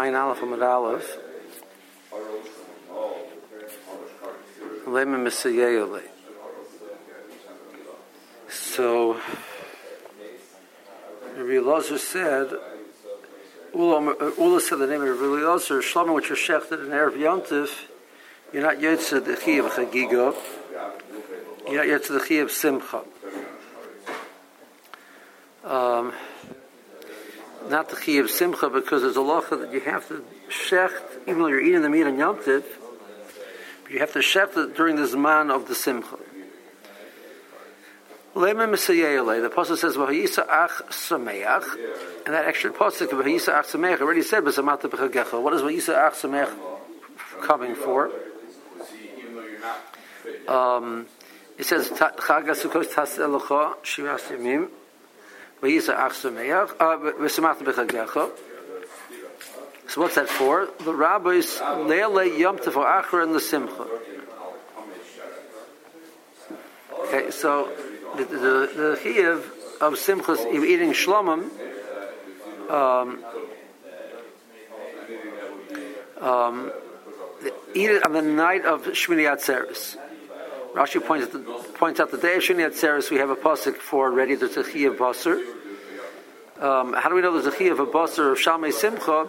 Ein Aleph Amud Aleph. Lema Misayele. So, Rabbi Elazar said, Ula, said the name of Rabbi Elazar, Shlomo, which you're shechted in Erev Yontif, you're not yet to the Chi of Chagiga, you're not yet to the Chi of Simcha. Um, not the Chi of Simcha because there's a law that you have to shecht, even though you're eating the meat on Yom Tiv, you have to shecht it during the Zman of the Simcha. The Apostle says, Vahisa Ach Sameach, and that extra Apostle, Vahisa Ach Sameach, already said, Besamata B'chagecha. What is Vahisa Ach Sameach coming for? Um, it says, Chaga Sukkot Tas Elocha, Shivas Yamim, Vayisa Ach Sameach, V'Samata B'chagecha. So what's that for? The rabbis Leile Yom Tov Achra and the Simcha. Okay, so the the, the chiyuv of Simchas eating shlomim. Um, um, eat it on the night of Shmini Atzeres. Rashi points, points out the day of Shmini Atzeres we have a pasuk for ready There's a chiyuv basar. Um, how do we know there's a of basar of Shalmei Simcha?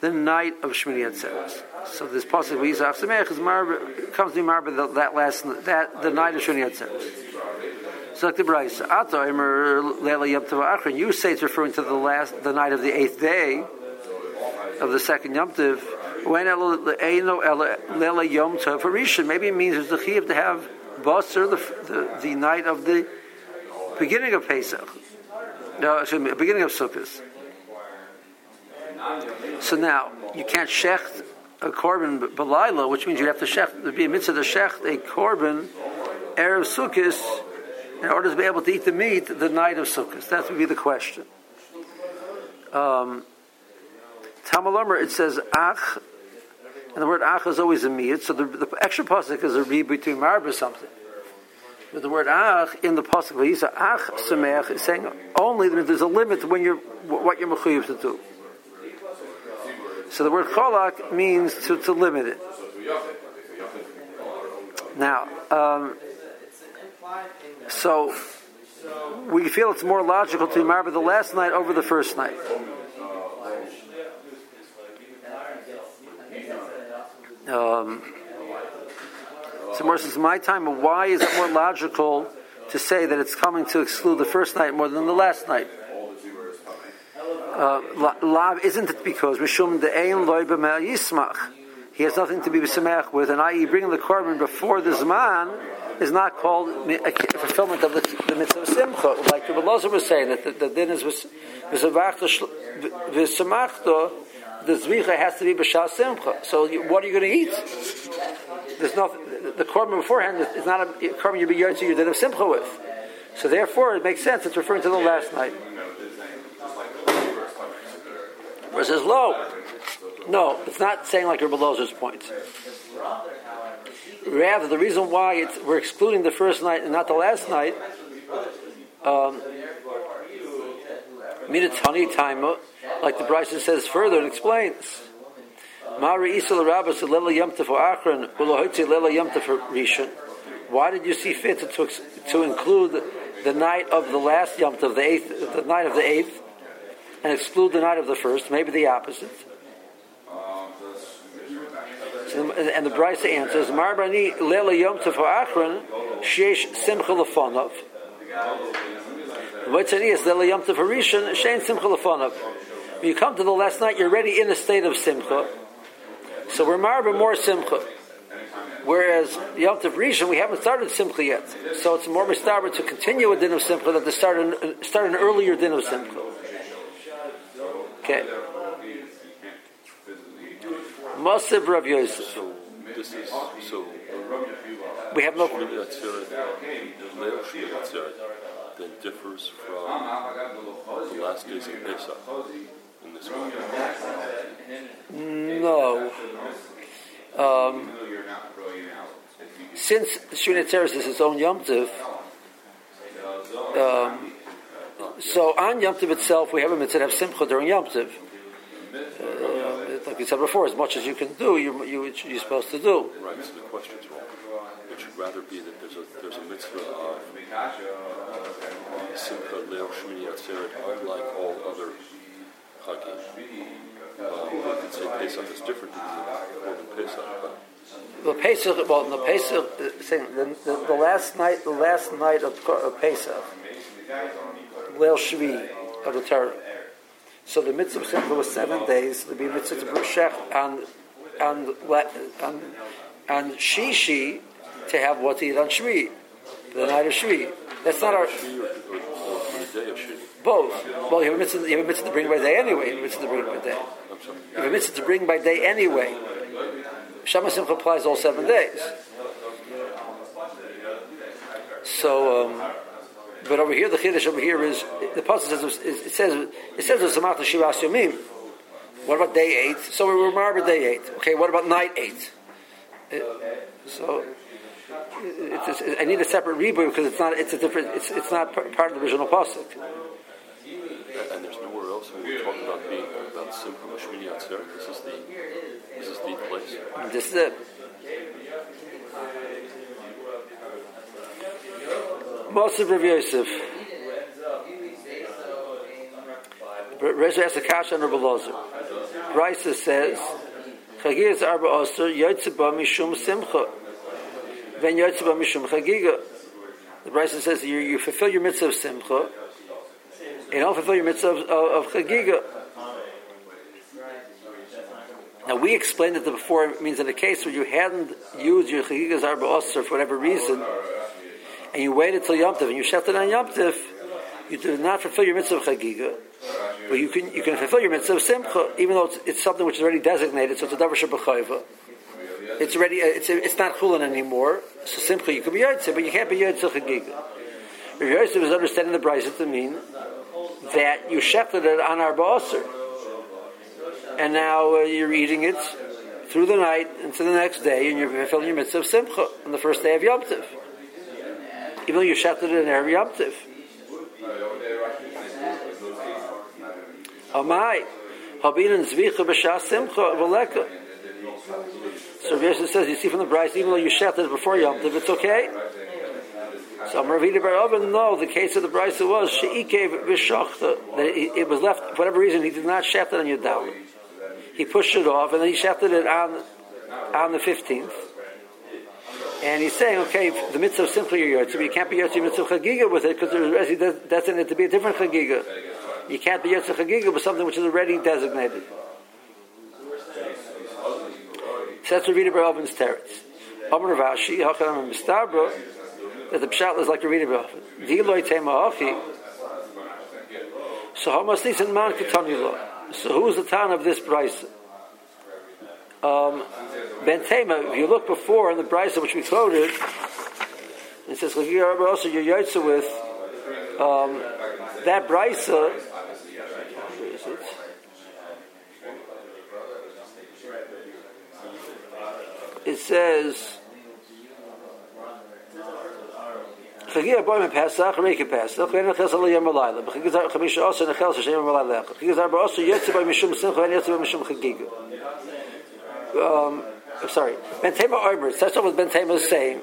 The night of Shmini Atzeres. So this pasuk we Samech is marba, comes to marba that last that the night of Shmini Atzeres. So like the Bryce, Ato Emer Lela Yom Tov Achron. You say it's referring to the last, the night of the eighth day of the second Yom Tov. When maybe it means there's the chiyuv to have Basar the, the the night of the beginning of Pesach. No, excuse me, beginning of Sukkot. So now you can't shecht a korban belayla, which means you have to shecht. There'd be a mitzvah to shecht a korban erev Sukkot in order to be able to eat the meat the night of Sukkot. That would be the question. Um, Tamalomer, it says ach, and the word ach is always a meat, so the, the extra pasuk is a read between marb or something. But the word ach in the pasuk v'yisa ach sameach is saying only that there's a limit to when you're what you're mechuyev to do. So the word cholak means to, to limit it. Now, um, so we feel it's more logical to marry the last night over the first night. Um, so, more since my time, why is it more logical to say that it's coming to exclude the first night more than the last night? Uh, isn't it because Mishum the Ein Loy Yismach? He has nothing to be besamach with, and i.e., bringing the korban before the Zman is not called a fulfillment of the, the mitzvah of simcha. Like the Lozer was saying, that the, the din is v'samachto, the zvicha has to be b'shas simcha. So you, what are you going to eat? There's nothing, the korban beforehand is not a korban you be yotzi you din of simcha with. So therefore, it makes sense. It's referring to the last night. Says low. No, it's not saying like Rabbi Lozer's point. Rather, the reason why we're excluding the first night and not the last night, um, Minatani time, like the Bryson says further and explains. Mari Rabbis Yamta for Akron, Yamta for Rishon. Why did you see fit to, to include the night of the last Yamta, of the eighth, the night of the eighth, and exclude the night of the first? Maybe the opposite. and the Brisa answers, Marbani Lela Yom Tov Achron Sheish Simcha Lefonov. When you come to the last night, you're already in a state of Simcha. So we're Marba more Simcha. Whereas Yom Tov Rishon, we haven't started Simcha yet. So it's more mistaber to continue a din of Simcha than to start an, start an earlier din of Simcha. Okay. Masiv Rav Yosef. So this is so. We have no. Shmini Atzeret, later Shmini Atzeret, then differs from the last days of Pesach in this way. No. Um, since Shmini Atzeres is its own Yom Tov, um, so on Yom Tov itself, we have a mitzvah of Simcha during Yom Tov. Uh, like we said before, as much as you can do, you, you, you're supposed to do. Right, so the question's wrong. It should rather be that there's a, there's a mitzvah of Simcha Leil Shmini Atzeret, unlike all other Chagim. Um, you could say Pesach is different more than Pesach, but The Pesach, well, the Pesach, the, the, the last night, the last night of, of Pesach, Leil Shvi of the Torah. So the mitzvah Simcha was seven days. There'd be mitzvah to Shech and and and and Shishi to have what to eat on Shvi, the night of Shvi. That's not our of both. Well, you have a mitzvah, to bring by day anyway. You have a mitzvah to bring by day. You have a mitzvah to bring by day anyway. Shama Simcha applies all seven days. So, um, but over here, the chiddush over here is the pasuk says it says it says it's Samach Shivas Yomim. What about day eight? So we remember day eight. Okay, what about night eight? Uh, so it's, it's, I need a separate reboot because it's not it's a different it's it's not part of the original pasuk. And there's nowhere else we're talking about being about Simcha Shmini Atzeret. This is the this is the place. This is it. Moshe Rav Yosef. Reza has a kasha on Rabbi Lozer. Brisa says, Chagigah is arba oster, yotze ba mishum simcha. Ven yotze ba mishum chagiga. The Brisa says you, you fulfill your mitzvah of simcha, you don't fulfill your mitzvah of, of, of chagiga. Now we explained that the before it means in a case where you hadn't used your chagigas arba oster for whatever reason, and you waited till Yom Tov and you shefted on Yom Tov, you did not fulfill your mitzvah of chagiga, but you can you can fulfill your mitzvah of simcha, even though it's, it's something which is already designated, so it's a davar shabachayva. It's already it's it's not chulin anymore. So simcha you can be yotze, but you can't be yotze chagiga. Rav Yosef is understanding the brisa to mean that you shefted it on our oster and now uh, you're eating it through the night into the next day, and you're fulfilling your mitzvah of simcha on the first day of Yom Tov. Even though you shafted it in every Yom Tov. Amai, habin and zvicha b'shas simcha v'leka. Rav says, you see from the Bryce, even though you it before Yom Tov, it's okay. So Ravina Bar Oven, no, the case of the Bryce was she'ikev b'shachta, that it, it was left, for whatever reason, he did not shaft it on Yudam. He pushed it off, and then he shafted it on, on the 15th. And he's saying, okay, the mitzvah of simply your yotzi, but you can't be yotzi mitzvah chagiga with it because there's already de- designated to be a different chagiga. You can't be yotzi chagiga with something which is already designated. So that's Ravina Bar Oven's teretz. Amar Ravashi, Hachanam Mistabra, that the pshat is like Ravina Bar Oven. Diloi Tema Hachi. So is in man Ketanila? So who is the town of this brisa? Um, ben Tema, if you look before in the brisa which we quoted, it says also your yotze with um, that brisa. Where is it? says, Chagia boy me Pesach, Pesach, ala yom alayla, yom alayla, mishum simcha mishum. Um, I'm sorry. Ben Tema Oibers, that's what Ben Tema is saying.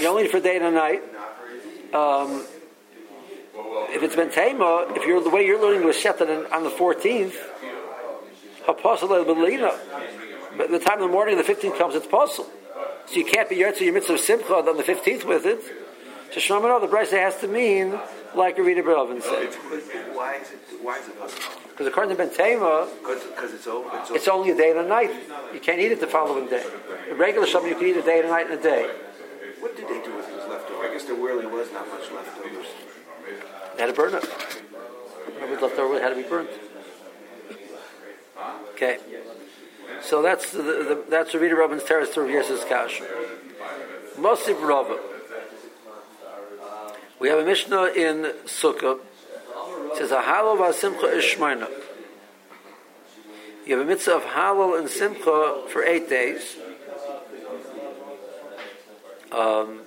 You only for day and night. Um, if it's Ben Tema, if you're the way you're learning was Shetan on the 14th, Apostle Belina, but the time in the morning the 15th comes, it's possible. So you can't be Yotze your mitzvah of Simcha on the 15th with it. So Shlomo, the Brisa has to mean like Ravina Bravin said. Why is it? Why is it possible? Because according to Ben Tema, Because it's over. It's over. it's only a day and a night. You can't eat it the following day. A regular Shabbat, you can eat a day and a night and a day. What did they do with what's left over? I guess there really was not much left over. They had to burn it. Whatever was left over had to be burnt. Okay. So that's the, the, that's Ravina Rabban's teretz to Rav Kash. Mosif Rava. We have a Mishnah in Sukkah. It says, a "Halal v'asimcha ishmaina." You have a mitzvah of halal and simcha for eight days. Um,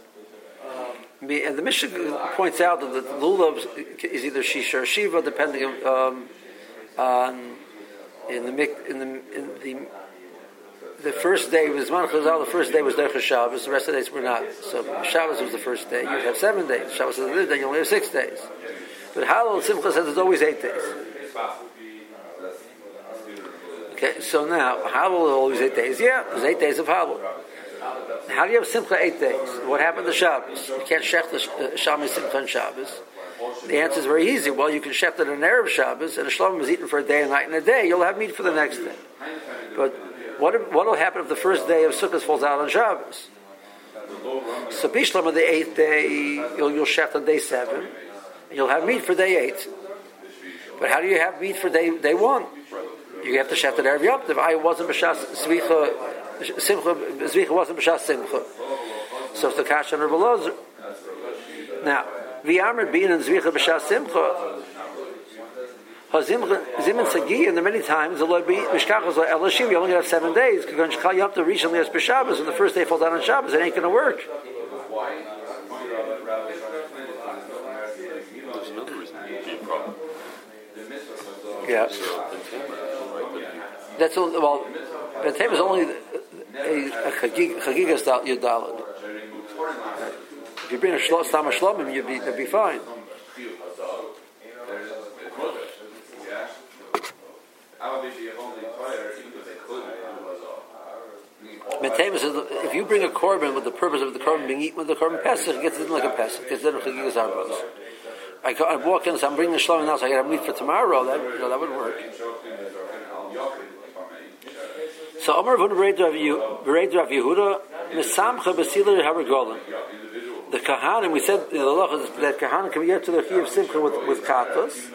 and the Mishnah points out that the lulav is either shisha or shiva, depending um, on in the in the in the the first day was Zman Chazal. The first day was Derech Shabbos. The rest of the days were not. So Shabbos was the first day. You have seven days. Shabbos is the third day. You only have six days. But Hallel Simcha says it's always eight days. Okay, so now Hallel is always eight days. Yeah, there's eight days of Hallel. How do you have Simcha eight days? What happened to Shabbos? You can't shech the uh, Simcha on Shabbos. The answer is very easy. Well, you can shech it on Arab Shabbos, and a Shlom is eaten for a day, and night, and a day. You'll have meat for the next day. But what what will happen if the first day of Sukkot falls out on Shabbos? So Bishlam on the eighth day, you'll, you'll on day seven, and you'll have meat for day eight. But how do you have meat for day day one? You have to shech it Arab Yom. I wasn't b'shas svicha simcha zvicha wasn't b'shas simcha. So it's the kash on Rebbe Now, v'amr bein and zvicha b'shas simcha. Zimin Sagi, and many times the Lord be Mishkachos Elashim, you only have seven days. Because Shchal Yom Tov recently as B'Shabbos, and the first day falls out on Shabbos, it ain't going to work. Yeah, in that's all, well. Bentem is only a, a chagig- yudalad. If you bring a shlo, stam a shlomim, you'd be, you'd be fine. Bentem is if you bring a korban with the purpose of the korban being eaten with the korban pesach, it gets it like a pesach. It's then chagigas arbos. I, I walk in, so I'm bringing the shlomim now, so I got to meet for tomorrow. That you know, that would work. So Amar Rav Yehuda Misamcha Basiler Haragolim. The Kahanim, we said in the law that Kahanim can get to the Chi of Simcha with, with Katos.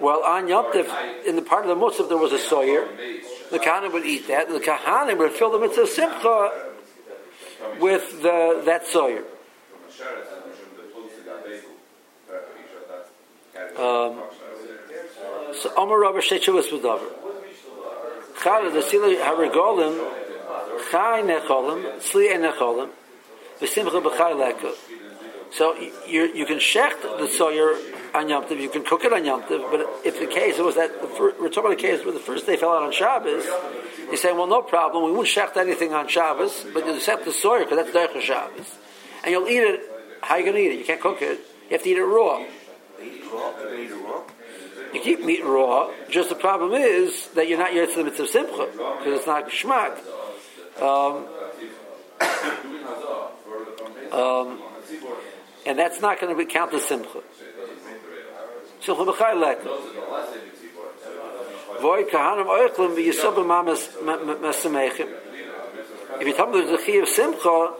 Well, on Yom in the part of the Musaf, there was a soyer. The Kahanim would eat that, and the Kahanim would fill the mitzvah Simcha with the, that soyer. Um, so Amar Rabbi Shechuvas B'Davar. Chara, the Sila Haragolim, Chai Necholim, Sli Necholim, So you you can shecht the soyer on Yom Tov, you can cook it on Yom Tov, but if the case was that fir- we're talking about the case where the first day fell out on Shabbos, you're saying, well, no problem, we won't shecht anything on Shabbos, but you set the soyer because that's Derech Shabbos, and you'll eat it. How are you going to eat it? You can't cook it. You have to eat it raw. You keep meat raw. Just the problem is that you're not yet to the mitzvah simcha because it's not geschmack. Um, um, and that's not going to be count as simcha. Simcha b'chai lek. Voy kahanim oichlim v'yisabim masamechim. If you tell me there's a chi of simcha,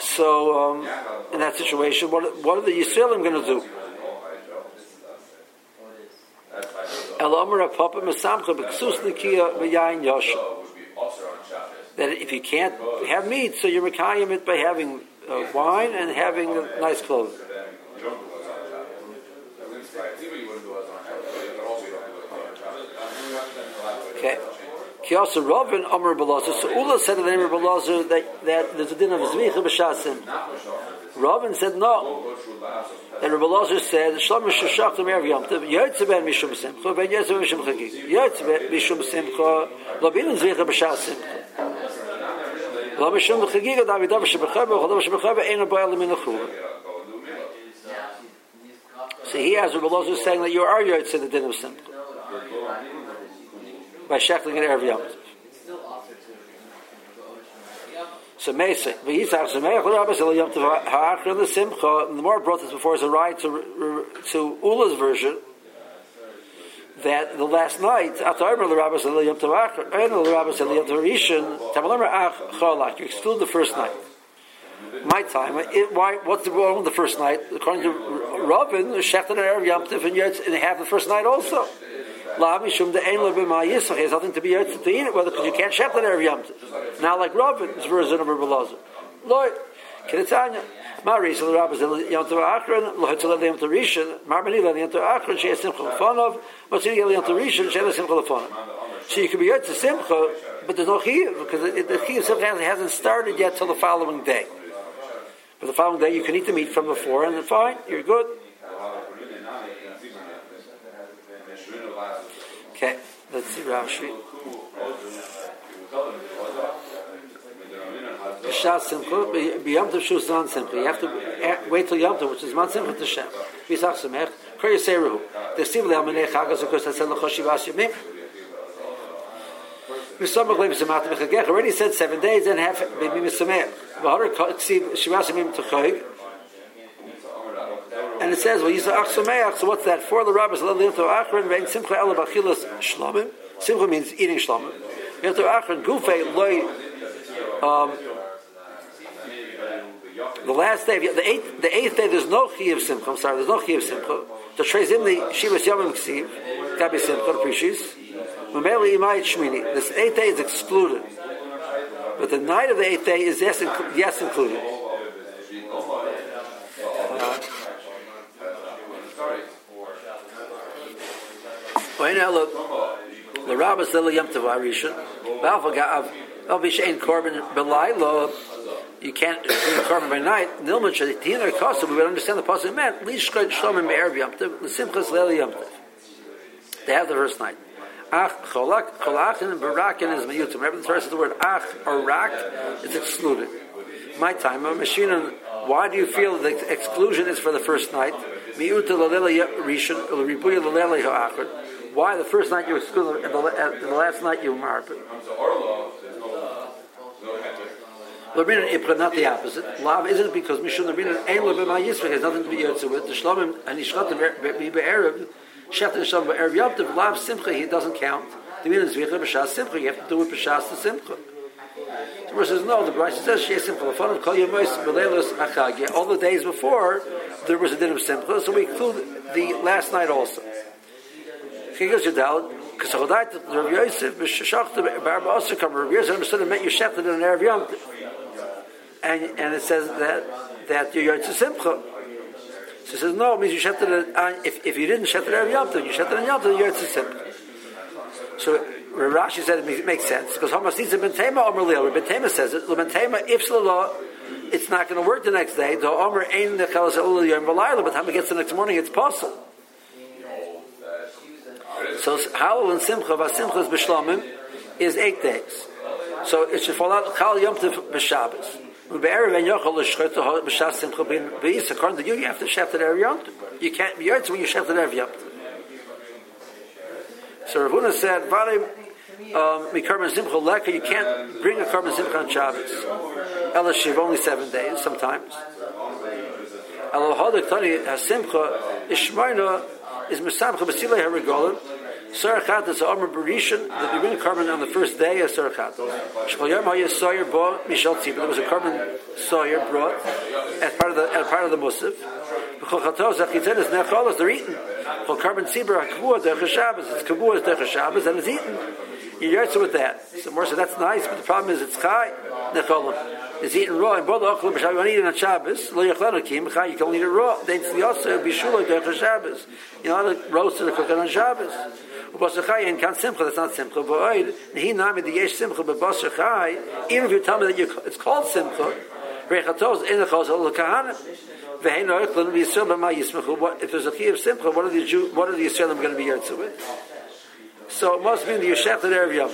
so um, in that situation, what, what are the Yisraelim going to do? That if you can't have meat, so you're Mekayim it by having uh, wine and having nice clothes. Okay. Kiyasa Ravin Amr Balazer. So Ula said in the name of Balazer that, that there's a din of Zvicha B'Shasim. Ravin said no. And Rabbi Lazar said, Shlom Shashach Tam Erev Yom Tov, Yotze Ben Mishum Simcha, Ben Yotze Ben Mishum Chagig. Yotze Ben Mishum Simcha, Lo Bin Zvicha B'Shas Lo Mishum Chagig, Adam Yidav Shebechebe, Chodam Shebechebe, Ein Abay Elam Min Achura. So he has Rabbi Lazar saying that you are Yotze the din of Simcha. By shechting it Erev Yom. So Mesa, V'yisach Shemeich L'Rabbis El Yom Tov Ha'achar and the Simcha, the more brought this before as a right to, to Ula's version, that the last night, you exclude the first night. My time, it, why, what's the wrong with the first night? According to Ravin, Shechtan and Erev Yom Tov, and yet, and half the first night also. La mishum de ein lebe ma has nothing to be yet to eat it, whether because you can't shep that Erev Yom Tov. Now, like Ravin's version of Rabbi Lazar. Lord, Kedetanya, Mari, so the rabbis Yom Tov Achron, Lo Hetzal Yom Tov Rishon, Marmani Yom Tov Achron, Shei Simcha Lefonov, Motzini Yom Tov Rishon, Shei Simcha Lefonov. So you can be to Simcha, but there's no Chiyuv, because the the Chiyuv Simcha hasn't started yet till the following day. But the following day you can eat the meat from before, and then fine, you're good. Okay. Let's see Rashi. B'shas simcha, b'yom tov shu zon simcha. You have to wait till yom tov, which is man simcha to Shem. B'yisach samech, kar yiseruhu. Desiv le'al menei chagas, of course, that's in l'chosh shivas yomim. Missamach le'im samat mechagech. Already said seven days, and half b'mi misamech. V'hara ksiv shivas yomim t'choig. And it says, well, Yisach Sameach, so what's that for? The rabbis, Leliyato Achron, Vein Simcha Ela Bachilas Shlomim. Simcha means eating Shlomim. Yato Achron, Gufe Loi, um, the last day, the eighth, the eighth day, there's no Chi of Simcha, I'm sorry, there's no Chi of Simcha. The Trezim, the Shivas Yomim Ksiv, Gabi Simcha, Prishis, Imai Shmini. This eighth day is excluded. But the night of the eighth day is yes, yes included. The korban. You can't bring korban by night. Nilman shaditin or kosa. We would understand the pasuk meant lishkoid shlomim be'erev yom tov l'simchas leil yom tov. They have the first night. Ach cholak cholachin and barakin is miyutim. Remember the Torah the word ach or rak. It's excluded. My time, a machine. Why do you feel the exclusion is for the first night? Why the first night you exclude and the, and the last night you marpet? Labrin Ipra, not the opposite. Lav isn't because Mishun Labrin Ein Labin Yisra has nothing to be yotze with. The Shlomim and Ishchatim be be'erev, Sheft and Shlom be'erev Yomtiv, Lav Simcha, he doesn't count. The meaning is Zvicha b'Shas Simcha, you have to do it b'Shas to Simcha. The verse says, no, the Brisa says, Shei Simcha, of Kol Yemois, Belelos Achag. All the days before, there was a din of Simcha, so we include the last night also. Chigos Yadal, because Chodait, Rav Yosef, B'Shachta, Barba come, Rav Yosef understood meant you shechted in an Erev Yom and, and it says that, that you're Yotze Simcha. So it says, no, it means you it on, uh, if, if you didn't shechted Erev Yom you shechted in Yom you're Yotze Simcha. So Rashi said it makes sense, because Hamas needs a Bentema Omer Leo. Bentema says it, Bentema, if it's not going to work the next day. The Omer ain't the Chalas Ul Yom V'Layla, but time it gets the next morning, it's possible. So Halal and Simcha, Vasimcha is B'Shlomim, is eight days. So it should fall out Chal Yom Tov. According to you, you have to shecht it every Yom You can't be Yotz when you shecht it every Yom So Ravuna said, Varim um, Mikarban Simcha Leka, you can't bring a Karban Simcha on Shabbos. Elashiv, only seven days sometimes. Elohadik Tani HaSimcha Ishmaina is Mesamcha B'Silei HaRegolim Sarachat is Omer Berishan, the beginning korban on the first day of Sarachat. Shkol Yom Hayah soyer brought Mishal Tzibah. There was a korban soyer brought as part of the as part of the Musaf. B'chol Chatos Achitzen is Necholos. They're eaten. B'chol korban Tzibah Hakavua Derech Shabbos. It's Kavua Derech Shabbos and it's eaten. You yotze with that. So more so that's nice, but the problem is it's Chai Necholim. It's eaten raw and both Ochlim B'Shabbos. You eat it on Shabbos. Lo Yachlanu Kim Chai. You can only eat it raw. Then it's the Yosef B'Shuloi Derech Shabbos. You know how to roast it or cook it on Shabbos. Ubasachai and can simcha, that's not simcha. But he nami the yesh simcha, but basachai, even if you tell me that you, it's called simcha, rechatos in the chos al kahana. Vehein oichlin v'yisrael b'ma yismachu. If there's a chi of simcha? What are the Jew, what are the Yisraelim going to be yotze with? So it must mean the yeshech that erev yom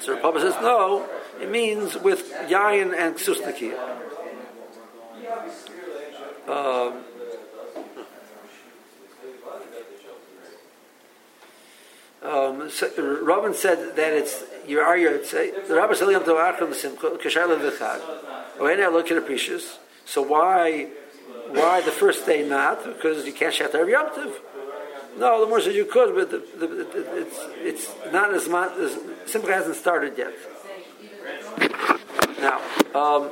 So the Papa says no. It means with yayin and ksus Um, um, so, Robin said that it's your argument. Say the Rabbi said Yom Tov Achim Simcha Kashayla V'Chag. Oena look at apprecious. So why why the first day not? Because you can't shat every Yom No, the more said you could, but the, the, it's it's not as much as Simcha hasn't started yet. Now, um,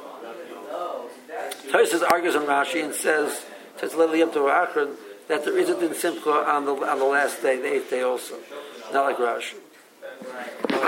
Tosis argues on Rashi and says Tosis Yom Tov Achim that there is a din Simcha on the on the last day, the eighth day also not like. Um,